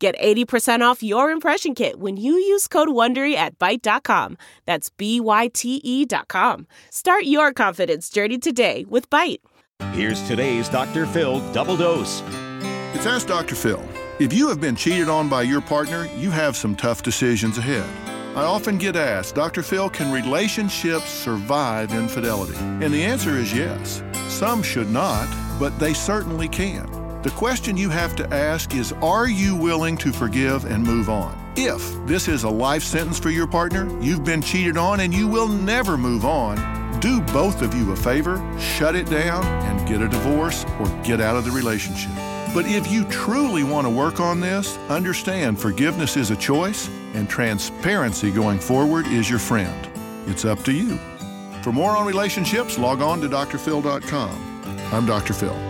Get 80% off your impression kit when you use code WONDERY at Byte.com. That's B-Y-T-E dot com. Start your confidence journey today with Byte. Here's today's Dr. Phil double dose. It's Ask Dr. Phil. If you have been cheated on by your partner, you have some tough decisions ahead. I often get asked, Dr. Phil, can relationships survive infidelity? And the answer is yes. Some should not, but they certainly can. The question you have to ask is Are you willing to forgive and move on? If this is a life sentence for your partner, you've been cheated on, and you will never move on, do both of you a favor, shut it down, and get a divorce or get out of the relationship. But if you truly want to work on this, understand forgiveness is a choice and transparency going forward is your friend. It's up to you. For more on relationships, log on to drphil.com. I'm Dr. Phil.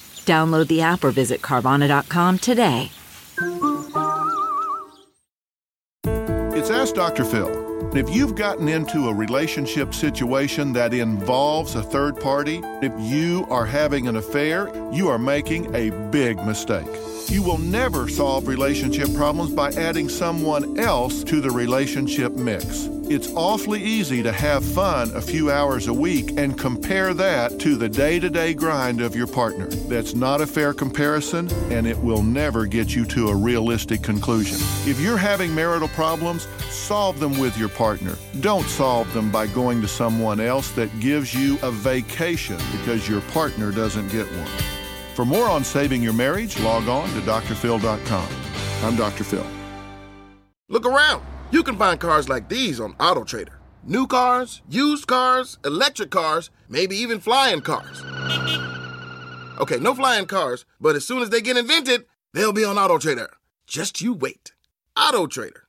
Download the app or visit Carvana.com today. It's Ask Dr. Phil. If you've gotten into a relationship situation that involves a third party, if you are having an affair, you are making a big mistake. You will never solve relationship problems by adding someone else to the relationship mix. It's awfully easy to have fun a few hours a week and compare that to the day to day grind of your partner. That's not a fair comparison, and it will never get you to a realistic conclusion. If you're having marital problems, solve them with your partner. Don't solve them by going to someone else that gives you a vacation because your partner doesn't get one. For more on saving your marriage, log on to drphil.com. I'm Dr. Phil. Look around. You can find cars like these on AutoTrader. New cars, used cars, electric cars, maybe even flying cars. Okay, no flying cars, but as soon as they get invented, they'll be on AutoTrader. Just you wait. AutoTrader.